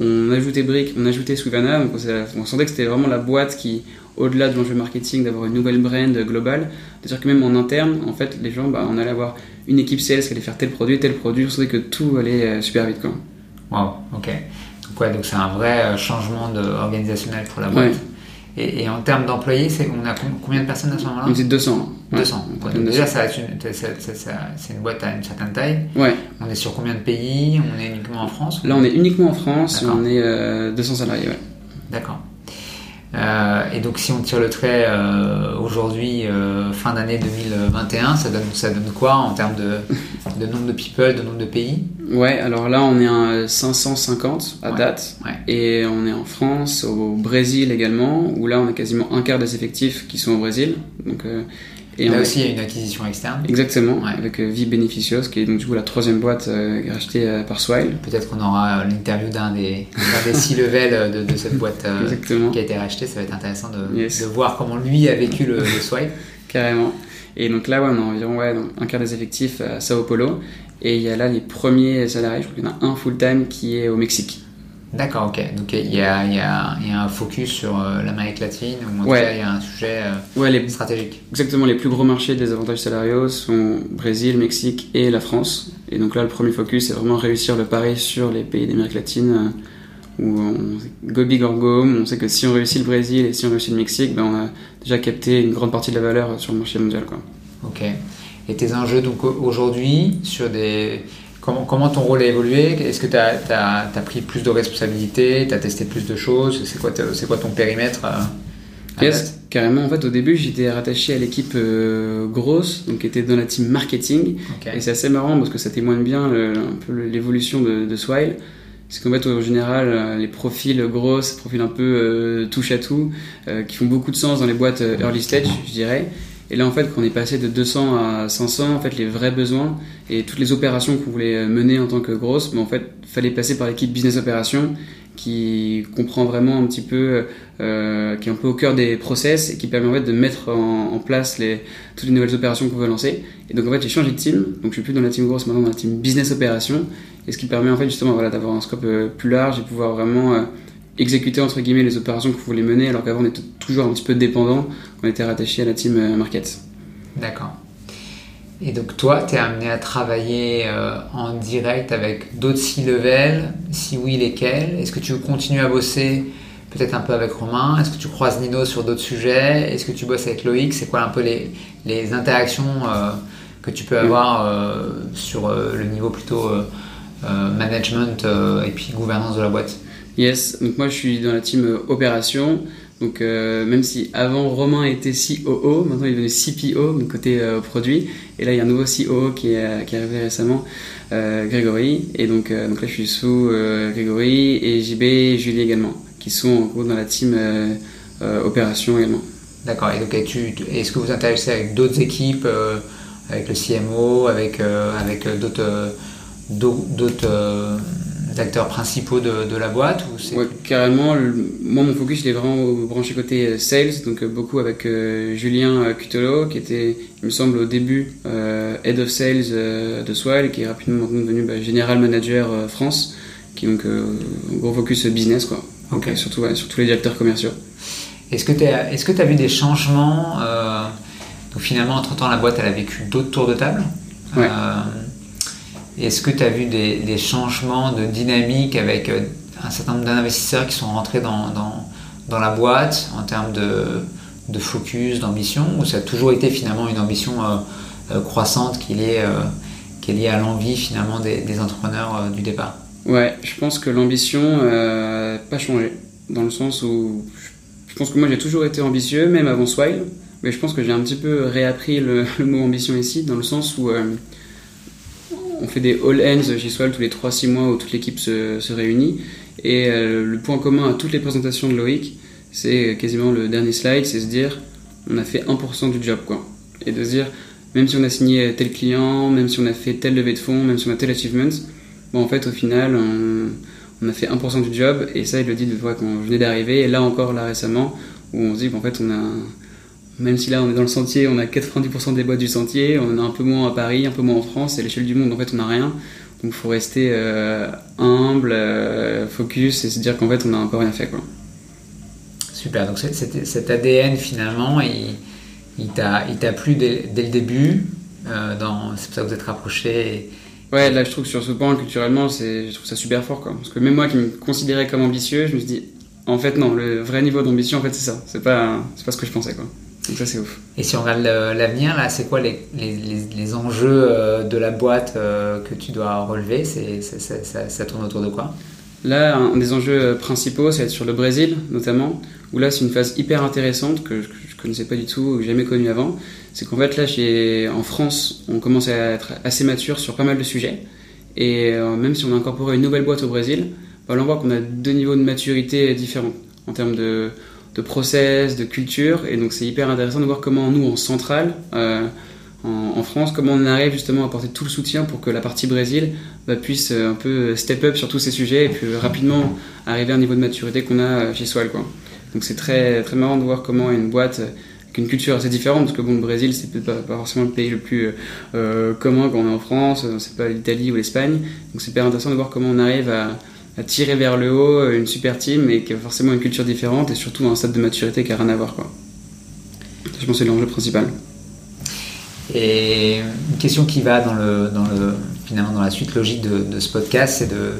On ajoutait Brick, on ajoutait Swivana. Donc on, sentait que c'était vraiment la boîte qui, au-delà de l'enjeu marketing, d'avoir une nouvelle brand globale, c'est-à-dire que même en interne, en fait, les gens, bah, on allait avoir une équipe sales qui allait faire tel produit, tel produit. On sentait que tout allait euh, super vite. Quoi. Wow, ok. Donc, ouais, donc c'est un vrai euh, changement organisationnel pour la boîte. Et, et en termes d'employés, on a com- combien de personnes à ce moment-là? On était 200. ouais. 200. Ouais, donc 200. déjà, c'est une boîte à une certaine taille. Ouais. On est sur combien de pays? On est uniquement en France? Là, on est uniquement en France, on est euh, 200 salariés. Ouais. D'accord. Euh, et donc, si on tire le trait euh, aujourd'hui, euh, fin d'année 2021, ça donne, ça donne quoi en termes de, de nombre de people, de nombre de pays? Ouais, alors là, on est à 550 à Ouais. date. Ouais. Et on est en France, au Brésil également, où là, on a quasiment un quart des effectifs qui sont au Brésil. Donc, et Là aussi, il y a une acquisition externe. Exactement, Ouais. avec euh, Vie Beneficios, qui est donc du coup la troisième boîte euh, rachetée euh, par Swile. Peut-être qu'on aura l'interview d'un des, des six levels de, de cette boîte qui a été rachetée. Ça va être intéressant de, Yes. de voir comment lui a vécu le, le swipe. [laughs] Carrément. Et donc là, ouais, on a environ ouais, un quart des effectifs à Sao Paulo. Et il y a là les premiers salariés, je crois qu'il y en a un full-time qui est au Mexique. D'accord, ok. Donc il y y, y a un focus sur euh, l'Amérique latine, ou en tout Ouais. cas, il y a un sujet euh, Ouais, les, stratégique. exactement les plus gros marchés des avantages salariaux sont Brésil, Mexique et la France. Et donc là, le premier focus, c'est vraiment réussir le pari sur les pays d'Amérique latine. euh, Où on go big or go home. On sait que si on réussit le Brésil et si on réussit le Mexique, ben on a déjà capté une grande partie de la valeur sur le marché mondial. Quoi. Ok. Et tes enjeux donc au- aujourd'hui sur des comment comment ton rôle a évolué? Est-ce que tu as, pris plus de responsabilités? Tu as testé plus de choses? C'est quoi ton périmètre euh, à Yes, date? carrément. En fait, au début, j'étais rattaché à l'équipe euh, grosse, donc qui était dans la team marketing. Et c'est assez marrant parce que ça témoigne bien le- un peu l'évolution de, de Swile. C'est qu'en fait, en général, euh, les profils grosses, profils un peu euh, touche à tout, euh, qui font beaucoup de sens dans les boîtes early stage, je dirais. Et là, en fait, quand on est passé de 200 à 500, en fait, les vrais besoins et toutes les opérations qu'on voulait euh, mener en tant que grosse, mais en fait, fallait passer par l'équipe business opération qui comprend vraiment un petit peu, euh, qui est un peu au cœur des process et qui permet en fait de mettre en, place les, toutes les nouvelles opérations qu'on veut lancer. Et donc en fait j'ai changé de team, donc je suis plus dans la team grosse, maintenant dans la team business opération, et ce qui permet en fait justement voilà, d'avoir un scope euh, plus large et pouvoir vraiment euh, exécuter entre guillemets les opérations qu'on voulait mener, alors qu'avant on était toujours un petit peu dépendant, on était rattaché à la team euh, market. D'accord. Et donc toi, tu es amené à travailler euh, en direct avec d'autres C-level Si oui, lesquels? Est-ce que tu continues à bosser peut-être un peu avec Romain? Est-ce que tu croises Nino sur d'autres sujets? Est-ce que tu bosses avec Loïc? C'est quoi un peu les, les interactions euh, que tu peux avoir sur le niveau plutôt management et puis gouvernance de la boîte? Yes, donc moi je suis dans la team euh, opération. Donc euh, même si avant Romain était COO, maintenant il est devenu CPO, donc côté euh, produit. Et là il y a un nouveau COO qui est, qui est arrivé récemment, Grégory. Et donc, donc là je suis sous Grégory et JB et Julie également, qui sont en gros dans la team opération également. D'accord. Et donc, est-ce que vous interagissez avec d'autres équipes, avec le CMO, avec, avec d'autres acteurs principaux de, de la boîte ou Ouais, carrément. le- moi, mon focus, il est vraiment au- branché côté euh, sales, donc euh, beaucoup avec euh, Julien Cutolo, qui était, il me semble, au début euh, head of sales euh, de Swile, qui est rapidement devenu bah, general manager France, qui est donc un gros focus business, quoi. Donc, Ok. euh, surtout, ouais, sur tous les directeurs commerciaux. Est-ce que tu as vu des changements Donc finalement, entre-temps, la boîte, elle a vécu d'autres tours de table? Ouais. Est-ce que tu as vu des, changements de dynamique avec euh, un certain nombre d'investisseurs qui sont rentrés dans, la boîte en termes de, focus, d'ambition Ou ça a toujours été finalement une ambition euh, euh, croissante qui est liée, à l'envie finalement des, entrepreneurs du départ? Ouais, je pense que l'ambition n'a pas changé, dans le sens où je pense que moi j'ai toujours été ambitieux, même avant Swile, mais je pense que j'ai un petit peu réappris le, [laughs] mot ambition ici, dans le sens où on fait des all-ends chez Swile tous les 3-6 mois où toute l'équipe se, réunit, et euh, le point commun à toutes les présentations de Loïc, c'est quasiment le dernier slide, c'est se dire on a fait 1% du job, quoi. Et de se dire, même si on a signé tel client, même si on a fait telle levée de fonds, même si on a tel achievement, Bon, en fait, au final, on, a fait 1% du job, et ça, il le dit de fois quand on venait d'arriver, et là encore, là récemment, où on se dit qu'en fait, on a, même si là on est dans le sentier, on a 90% des boîtes du sentier, on en a un peu moins à Paris, un peu moins en France, et à l'échelle du monde, en fait, on n'a rien. Donc, il faut rester euh, humble, euh, focus, et se dire qu'en fait, on n'a encore rien fait, quoi. Super, donc cet ADN finalement, il, il t'a plu dès, dès le début. euh, c'est pour ça que vous êtes rapprochés. Ouais, là, je trouve que sur ce point, culturellement, je trouve ça super fort, quoi. Parce que même moi qui me considérais comme ambitieux, je me suis dit, En fait, non. Le vrai niveau d'ambition, en fait, c'est ça. C'est pas, pas ce que je pensais, quoi. Donc ça, c'est ouf. Et si on regarde l'avenir, là, c'est quoi les, les, les, enjeux euh, de la boîte euh, que tu dois relever? C'est, ça, ça, tourne autour de quoi? Là, un des enjeux principaux, c'est être sur le Brésil, notamment, où là, c'est une phase hyper intéressante que, je ne connaissais pas du tout, que jamais connue avant. C'est qu'en fait, là, chez, en France, on commence à être assez mature sur pas mal de sujets. Et euh, même si on a incorporé une nouvelle boîte au Brésil, bah, on voit qu'on a deux niveaux de maturité différents en termes de, de process, de culture. Et donc c'est hyper intéressant de voir comment nous, en centrale, euh, en, France, comment on arrive justement à apporter tout le soutien pour que la partie Brésil bah, puisse euh, un peu step up sur tous ces sujets et puis rapidement arriver à un niveau de maturité qu'on a chez Swal. Quoi. Donc c'est très, très marrant de voir comment une boîte avec une culture assez différente, parce que bon, le Brésil, c'est peut-être pas, forcément le pays le plus euh, commun quand on est en France, c'est pas l'Italie ou l'Espagne. Donc c'est hyper intéressant de voir comment on arrive à, à tirer vers le haut euh, une super team et qui a forcément une culture différente et surtout un stade de maturité qui n'a rien à voir. Quoi. Je pense que c'est l'enjeu principal. Et une question qui va dans le, dans le, finalement dans la suite logique de, ce podcast, c'est de,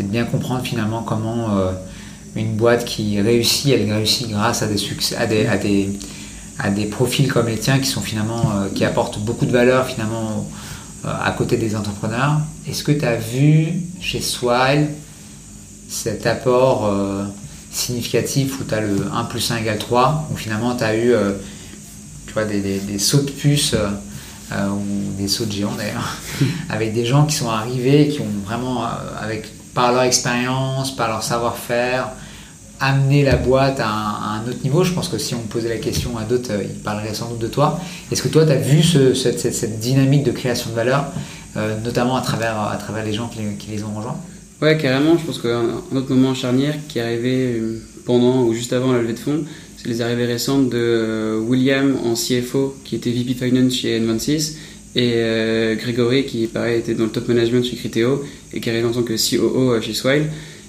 de bien comprendre finalement comment euh, une boîte qui réussit, elle réussit grâce à des succès, à des, à des, à des profils comme les tiens qui sont finalement, euh, qui apportent beaucoup de valeur finalement à côté des entrepreneurs. Est-ce que tu as vu chez Swile cet apport euh, significatif où tu as le 1 plus 1 égale 3, où finalement tu as eu euh, tu vois, des, des, sauts de puce euh, ou des sauts de géants d'ailleurs, [laughs] avec des gens qui sont arrivés, qui ont vraiment, avec, par leur expérience, par leur savoir-faire, amené la boîte à un, autre niveau. Je pense que si on posait la question à d'autres, ils parleraient sans doute de toi. Est-ce que toi, tu as vu cette, cette, dynamique de création de valeur, notamment à travers, à travers les gens qui qui les ont rejoints? Ouais, carrément. Je pense qu'un autre moment charnière qui est arrivé euh, pendant ou juste avant la levée de fonds, c'est les arrivées récentes de euh, William en CFO, qui était VP Finance chez N26, et euh, Grégory, qui pareil était dans le top management chez Criteo, et qui arrive en tant que COO chez Swile.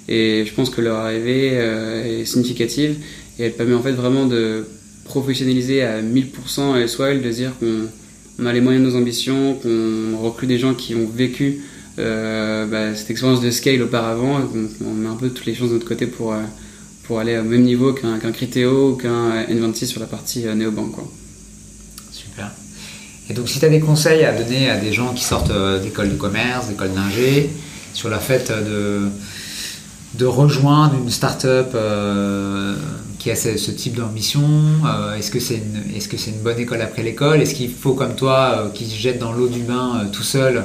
Et je pense que leur arrivée est significative, et elle permet en fait vraiment de professionnaliser à 1000% Swile, de dire qu'on a les moyens de nos ambitions, qu'on recrute des gens qui ont vécu euh, bah, cette expérience de scale auparavant, on, met un peu toutes les choses de notre côté pour, euh, pour aller au même niveau qu'un qu Criteo ou qu'un N26 sur la partie euh, néobank. Quoi. Super. Et donc si tu as des conseils à donner à des gens qui sortent d'école de commerce, d'école d'ingé, sur la fait de, de rejoindre une start-up qui a ce, type d'ambition Est-ce que c'est une, est -ce c'est une bonne école après l'école? Est-ce qu'il faut comme toi, qui se jette dans l'eau du bain tout seul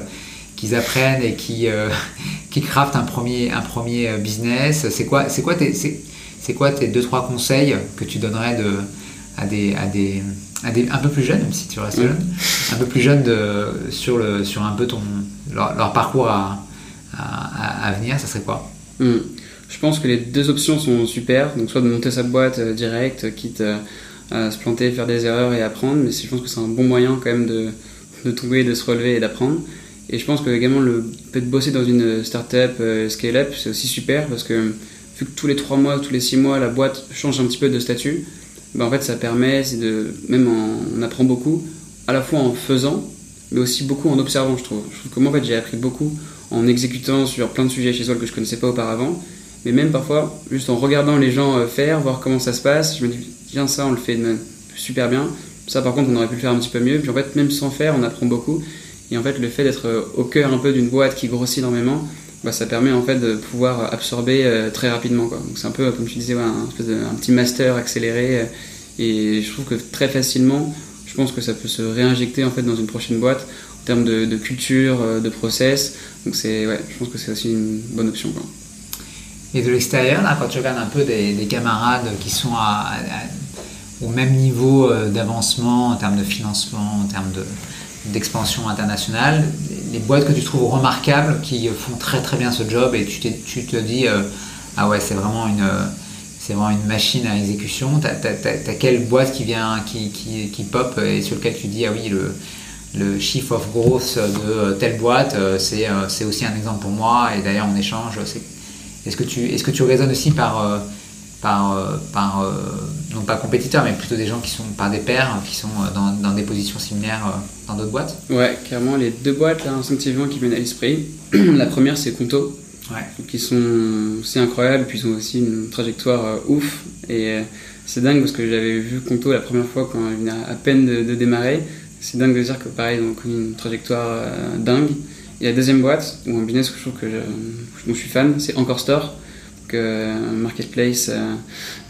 qu'ils apprennent et qui, euh, [laughs] qui craftent un premier, un premier euh, business C'est quoi, c'est quoi, tes, c'est, quoi tes deux, trois conseils que tu donnerais de, à, des, à, des, à des un peu plus jeunes, même si tu restes jeune, un peu plus jeunes de, sur, le, sur un peu ton, leur, parcours à, à, venir Ça serait quoi? Hmm. Je pense que les deux options sont super. Donc, soit de monter sa boîte euh, direct, quitte à se planter, faire des erreurs et apprendre. Mais je pense que c'est un bon moyen quand même de, de trouver, de se relever et d'apprendre. Et je pense que également le fait de bosser dans une startup euh, scale-up, c'est aussi super parce que vu que tous les 3 mois, tous les 6 mois, la boîte change un petit peu de statut, ben en fait ça permet, de, même on apprend beaucoup, à la fois en faisant, mais aussi beaucoup en observant, je trouve. Je trouve que moi en fait j'ai appris beaucoup en exécutant sur plein de sujets chez Sol que je connaissais pas auparavant, mais même parfois juste en regardant les gens euh, faire, voir comment ça se passe, je me dis tiens ça on le fait super bien, ça par contre on aurait pu le faire un petit peu mieux, puis en fait même sans faire on apprend beaucoup. Et en fait, le fait d'être euh, au cœur un peu d'une boîte qui grossit énormément, bah, ça permet en fait de pouvoir absorber euh, très rapidement. Quoi. Donc c'est un peu, comme tu disais, un, petit master accéléré. Euh, et je trouve que très facilement, je pense que ça peut se réinjecter en fait dans une prochaine boîte en termes de, culture, de process. Donc c'est, ouais, je pense que c'est aussi une bonne option. Et de l'extérieur, quand tu regardes un peu des, camarades qui sont au même niveau d'avancement en termes de financement, en termes de, d'expansion internationale, les boîtes que tu trouves remarquables, qui font très très bien ce job et tu, te dis euh, ah ouais c'est vraiment une c'est vraiment une machine à exécution. T'as as, quelle boîte qui vient qui, qui, pop et sur lequel tu dis ah oui le le chiffre of growth de telle boîte euh, c'est euh, aussi un exemple pour moi et d'ailleurs on échange. Est-ce que est-ce que tu raisonnes aussi par par, par non pas compétiteurs, mais plutôt des gens qui sont par des pairs, qui sont euh, dans, dans des positions similaires euh, dans d'autres boîtes Ouais, clairement, les deux boîtes là instinctivement qui viennent à l'esprit. la première c'est Conto, qui sont aussi incroyables, puis ils ont aussi une trajectoire ouf. Et c'est dingue parce que j'avais vu Conto la première fois quand il venait à peine de, démarrer. C'est dingue de dire que pareil, ils ont connu une trajectoire dingue. Et la deuxième boîte, ou un business que je trouve que je, suis fan, c'est Encore Store marketplace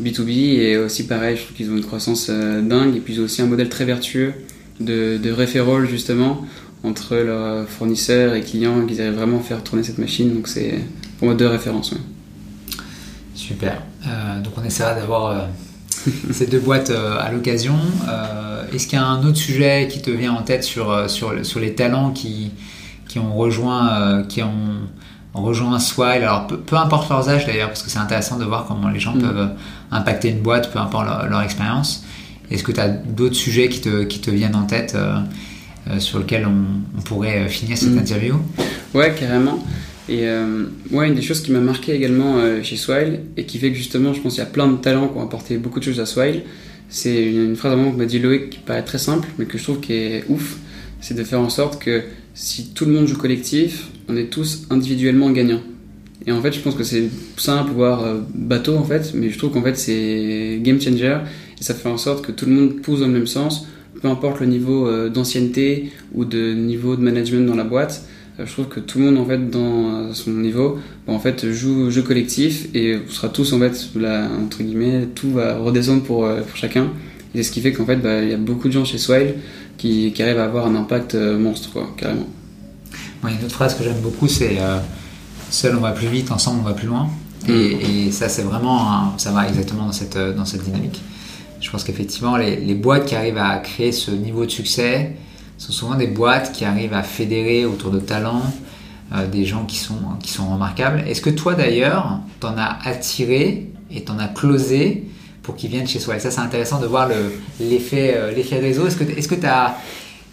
B2B et aussi pareil je trouve qu'ils ont une croissance dingue et puis ils ont aussi un modèle très vertueux de, de justement entre leurs fournisseurs et clients qu'ils arrivent vraiment à faire tourner cette machine. Donc c'est pour moi deux références. Super. Euh, donc on essaiera d'avoir euh, [laughs] ces deux boîtes euh, à l'occasion. Est-ce qu'il y a un autre sujet qui te vient en tête sur, sur, sur les talents qui, qui ont rejoint, qui ont rejoint Swile Alors peu, importe leurs âges d'ailleurs, parce que c'est intéressant de voir comment les gens mm. peuvent impacter une boîte, peu importe leur, leur expérience. Est-ce que tu as d'autres sujets qui te, qui te, viennent en tête euh, euh, sur lesquels on, pourrait euh, finir cette mm. interview? Ouais, carrément. Et ouais, une des choses qui m'a marqué également chez Swile et qui fait que justement, je pense qu'il y a plein de talents qui ont apporté beaucoup de choses à Swile, c'est une, phrase vraiment que m'a dit Loïc qui paraît très simple, mais que je trouve qui est ouf. C'est de faire en sorte que si tout le monde joue collectif, on est tous individuellement gagnants. Et en fait, je pense que c'est simple, voire bateau en fait, mais je trouve qu'en fait c'est game changer et ça fait en sorte que tout le monde pousse dans le même sens, peu importe le niveau euh, d'ancienneté ou de niveau de management dans la boîte. Euh, je trouve que tout le monde en fait dans son niveau, bah, en fait joue jeu collectif et on sera tous en fait entre guillemets tout va redescendre pour, euh, pour chacun. Et ce qui fait qu'en fait bah, il y a beaucoup de gens chez Swile qui, qui, arrivent à avoir un impact monstre quoi, carrément. Moi, une autre phrase que j'aime beaucoup c'est seul on va plus vite, ensemble on va plus loin. Et, mm. et ça c'est vraiment ça va exactement dans cette dans cette dynamique. Je pense qu'effectivement, les, boîtes qui arrivent à créer ce niveau de succès sont souvent des boîtes qui arrivent à fédérer autour de talents euh, des gens qui sont, qui sont remarquables. Est-ce que toi d'ailleurs, t'en as attiré et t'en as closé pour qu'ils viennent chez soi Et ça, c'est intéressant de voir l'effet euh, l'effet réseau. Est-ce que tu as,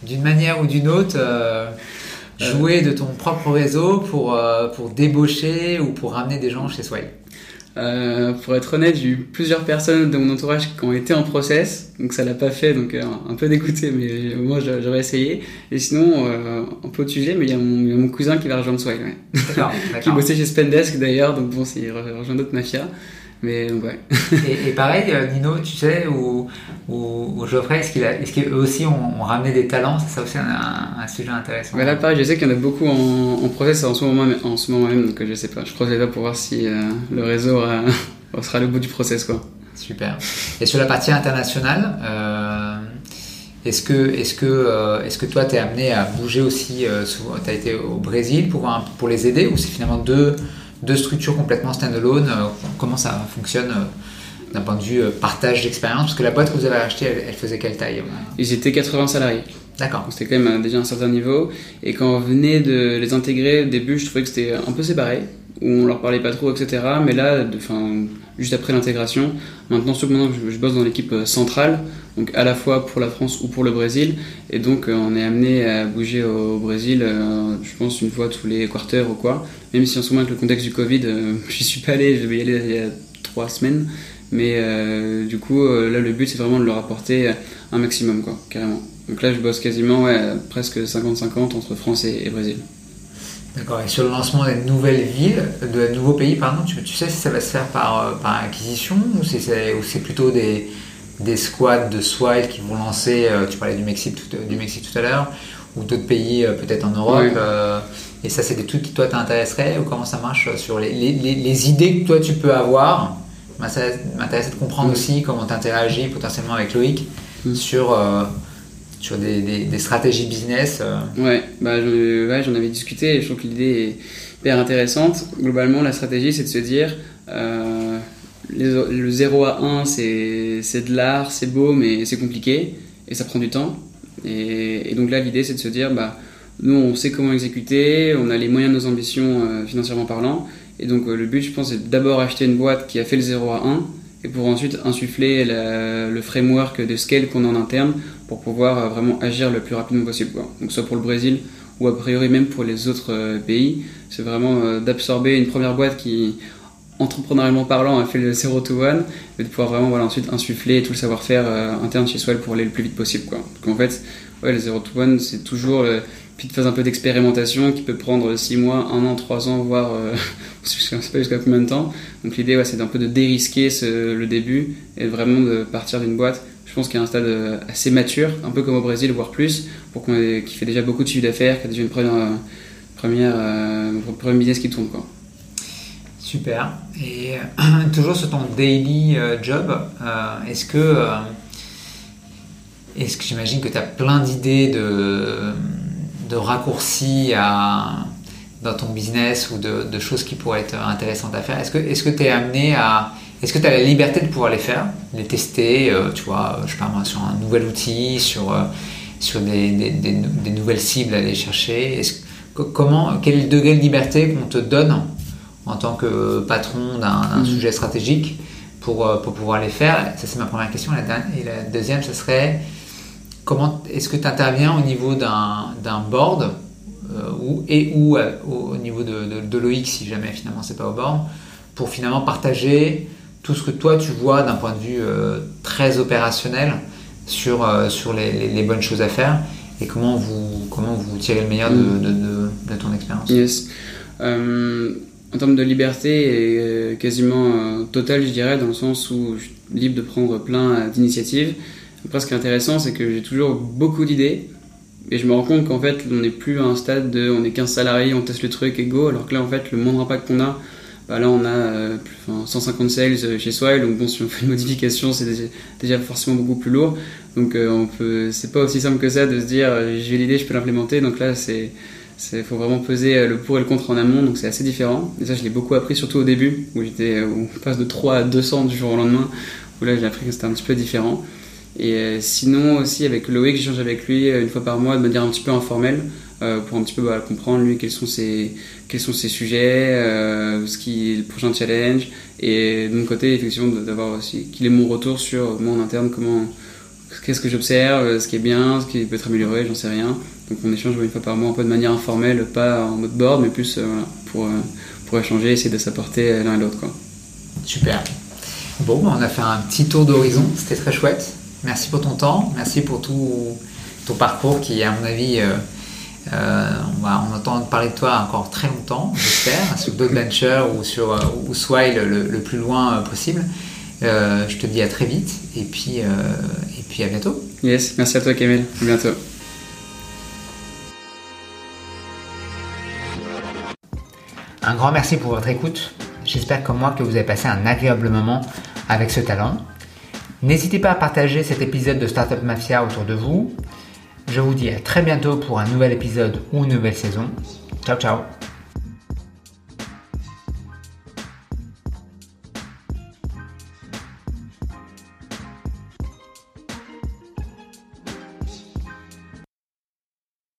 d'une manière ou d'une autre, euh, joué de ton propre réseau pour, pour débaucher ou pour ramener des gens chez soi euh, pour être honnête, j'ai eu plusieurs personnes de mon entourage qui ont été en process, donc ça l'a pas fait, donc euh, un peu dégoûté, mais moi j'aurais essayé. Et sinon, euh, un peu au sujet, mais il y, a mon cousin qui va rejoindre Swile, ouais. [laughs] qui bossait chez Spendesk d'ailleurs, donc bon, il rejoint d'autres mafias. Mais ouais. et, pareil, euh, Nino, tu sais, ou, ou, Geoffrey, est-ce qu'eux aussi ont, ramené des talents? C'est ça aussi un, sujet intéressant. là, pareil, je sais qu'il y en a beaucoup en, en process en ce, moment, en ce moment même, donc je sais pas. Je croise les doigts pour voir si euh, le réseau [laughs] sera le bout du process. Quoi. Super. Et sur la partie internationale, euh, est-ce que, est que, est que toi, tu es amené à bouger aussi Tu as été au Brésil pour, pour les aider ou c'est finalement deux deux structures complètement standalone. Euh, comment ça fonctionne euh, d'un point de vue euh, partage d'expérience Parce que la boîte que vous avez achetée, elle, faisait quelle taille Ils étaient 80 salariés. D'accord. C'était quand même déjà un certain niveau. Et quand on venait de les intégrer, au début, je trouvais que c'était un peu séparé, où on leur parlait pas trop, etc. Mais là, enfin, juste après l'intégration, maintenant, maintenant je, bosse dans l'équipe centrale, donc à la fois pour la France ou pour le Brésil. Et donc, on est amené à bouger au, Brésil, je pense, une fois tous les quarters ou quoi même si en ce moment avec le contexte du Covid, euh, [laughs] je suis pas allé, je vais y aller il y a trois semaines. Mais euh, du coup, euh, là, le but, c'est vraiment de leur apporter un maximum, quoi, carrément. Donc là, je bosse quasiment ouais, presque 50-50 entre France et, Brésil. D'accord. Et sur le lancement des nouvelles villes, de nouveaux pays, pardon, tu, tu sais si ça va se faire par, par acquisition ou c'est plutôt des, des squads de Swile qui vont lancer, tu parlais du Mexique tout, du Mexique tout à l'heure, ou d'autres pays peut-être en Europe et ça, c'est des trucs qui, toi, t'intéresseraient ou comment ça marche sur les, les, idées que toi, tu peux avoir? Ça m'intéresse de comprendre aussi comment tu interagis potentiellement avec Loïc sur, euh, sur des, des, stratégies business. Euh. Ouais, bah, j'en avais discuté et je trouve que l'idée est hyper intéressante. Globalement, la stratégie, c'est de se dire euh, le 0 à 1, c'est de l'art, c'est beau, mais c'est compliqué et ça prend du temps. Et, donc là, l'idée, c'est de se dire bah, nous, on sait comment exécuter, on a les moyens de nos ambitions euh, financièrement parlant. Et donc, le but, je pense, c'est d'abord acheter une boîte qui a fait le 0 à 1 et pour ensuite insuffler le framework de scale qu'on a en interne pour pouvoir euh, vraiment agir le plus rapidement possible. Donc, soit pour le Brésil ou a priori même pour les autres pays, c'est vraiment d'absorber une première boîte qui, entrepreneurialement parlant, a fait le 0 to 1 et de pouvoir vraiment ensuite insuffler tout le savoir-faire interne chez soi pour aller le plus vite possible. Donc, en fait, le 0 to 1, c'est toujours une petite phase un peu d'expérimentation qui peut prendre 6 mois, 1 an, 3 ans, voire [laughs] je ne sais pas jusqu'à combien de temps. Donc l'idée, c'est un peu de dérisquer le début et vraiment de partir d'une boîte. Je pense qu'il y a un stade assez mature, un peu comme au Brésil, voire plus, pour qu'on qui fait déjà beaucoup de chiffre d'affaires, qui a déjà une première, première, premier business qui tourne. Quoi. Super. Et [clears throat] toujours sur ton daily euh, job, euh, est-ce que, euh, est-ce que j'imagine que tu as plein d'idées de, de raccourcis à, dans ton business ou de, choses qui pourraient être intéressantes à faire? Est-ce que est-ce que tu es amené à est-ce que tu as la liberté de pouvoir les faire, les tester, tu vois, je sais pas moi, sur un nouvel outil, sur, sur des, des, des, nouvelles cibles à aller chercher? Est-ce, comment, Quel est le degré de liberté qu'on te donne en tant que patron d'un mhm. sujet stratégique pour, euh, pour pouvoir les faire? Ça, c'est ma première question. Et la deuxième, ce serait comment est-ce que tu interviens au niveau d'un board euh, ou, et ou euh, au, niveau de, de, l'OX, si jamais finalement c'est pas au board, pour finalement partager tout ce que toi tu vois d'un point de vue très opérationnel sur, sur les, les, bonnes choses à faire et comment vous, comment vous tirez le meilleur de, mhm. de, de ton expérience. Yes en termes de liberté est euh, quasiment euh, totale, je dirais, dans le sens où je suis libre de prendre plein d'initiatives. Après, ce qui est intéressant, c'est que j'ai toujours beaucoup d'idées, et je me rends compte qu'en fait, on n'est plus à un stade de on est 15 salariés, on teste le truc et go, alors que là, en fait, le moindre impact qu'on a, bah là, on a euh, 150 sales chez Swile, donc bon, si on fait une modification, c'est déjà, forcément beaucoup plus lourd. Donc, on peut, c'est pas aussi simple que ça de se dire j'ai l'idée, je peux l'implémenter. Donc là, c'est faut vraiment peser euh, le pour et le contre en amont, donc c'est assez différent. Et ça, je l'ai beaucoup appris, surtout au début, où, j'étais, euh, on passe de 3 à 200 du jour au lendemain, où là, j'ai appris que c'était un petit peu différent. Et euh, sinon, aussi, avec Loïc, j'échange avec lui une fois par mois de manière un petit peu informelle, pour un petit peu bah, comprendre, lui, quels sont ses, quels sont ses sujets, ce qui est le prochain challenge. Et de mon côté, effectivement, d'avoir aussi qu'il ait mon retour sur moi en interne, comment qu'est-ce que j'observe, ce qui est bien, ce qui peut être amélioré, j'en sais rien. Donc on échange une fois par mois un peu de manière informelle, pas en mode board, mais plus euh, pour, euh, pour échanger, essayer de s'apporter l'un et l'autre. Super. Bon, on a fait un petit tour d'horizon, c'était très chouette. Merci pour ton temps, merci pour tout ton parcours qui, à mon avis, euh, on va on entend parler de toi encore très longtemps, j'espère, sur d'autres ventures ou sur ou Swile le, le, plus loin possible. je te dis à très vite et puis, et puis à bientôt. Yes, merci à toi Kamel, à bientôt. Un grand merci pour votre écoute. J'espère comme moi que vous avez passé un agréable moment avec ce talent. N'hésitez pas à partager cet épisode de Startup Mafia autour de vous. Je vous dis à très bientôt pour un nouvel épisode ou une nouvelle saison. Ciao ciao